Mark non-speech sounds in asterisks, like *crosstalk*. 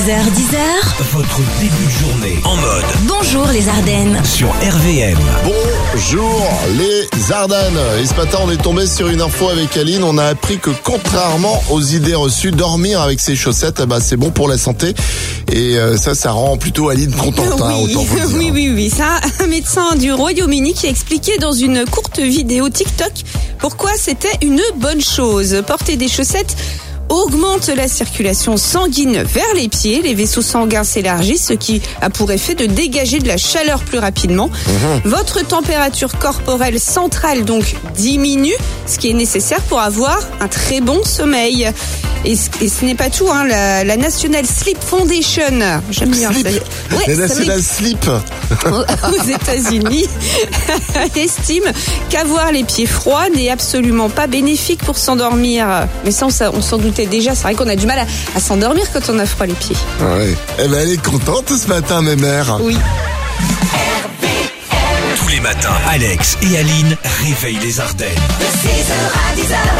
6h10h, Votre début de journée en mode bonjour les Ardennes. sur RVM. Bonjour les Ardennes. Et ce matin, on est tombé sur une info avec Aline. On a appris que contrairement aux idées reçues, dormir avec ses chaussettes, eh ben, c'est bon pour la santé. Et euh, ça, ça rend plutôt Aline contente, hein, oui, autant vous le *laughs* dire. oui, oui, oui. Ça, un médecin du Royaume-Uni qui a expliqué dans une courte vidéo TikTok pourquoi c'était une bonne chose. Porter des chaussettes augmente la circulation sanguine vers les pieds, les vaisseaux sanguins s'élargissent, ce qui a pour effet de dégager de la chaleur plus rapidement. Votre température corporelle centrale donc diminue, ce qui est nécessaire pour avoir un très bon sommeil. Et ce, et ce n'est pas tout, hein, la, la National Sleep Foundation, j'aime bien ça. Ouais, la slip. *laughs* aux États-Unis *laughs* estime qu'avoir les pieds froids n'est absolument pas bénéfique pour s'endormir. Mais ça, on, s'en- on s'en doutait déjà. C'est vrai qu'on a du mal à, à s'endormir quand on a froid les pieds. Ouais. Eh ben, elle est contente ce matin, mes mères. Oui. Tous les matins, Alex et Aline réveillent les Ardennes. De 6h à 10h, bonjour les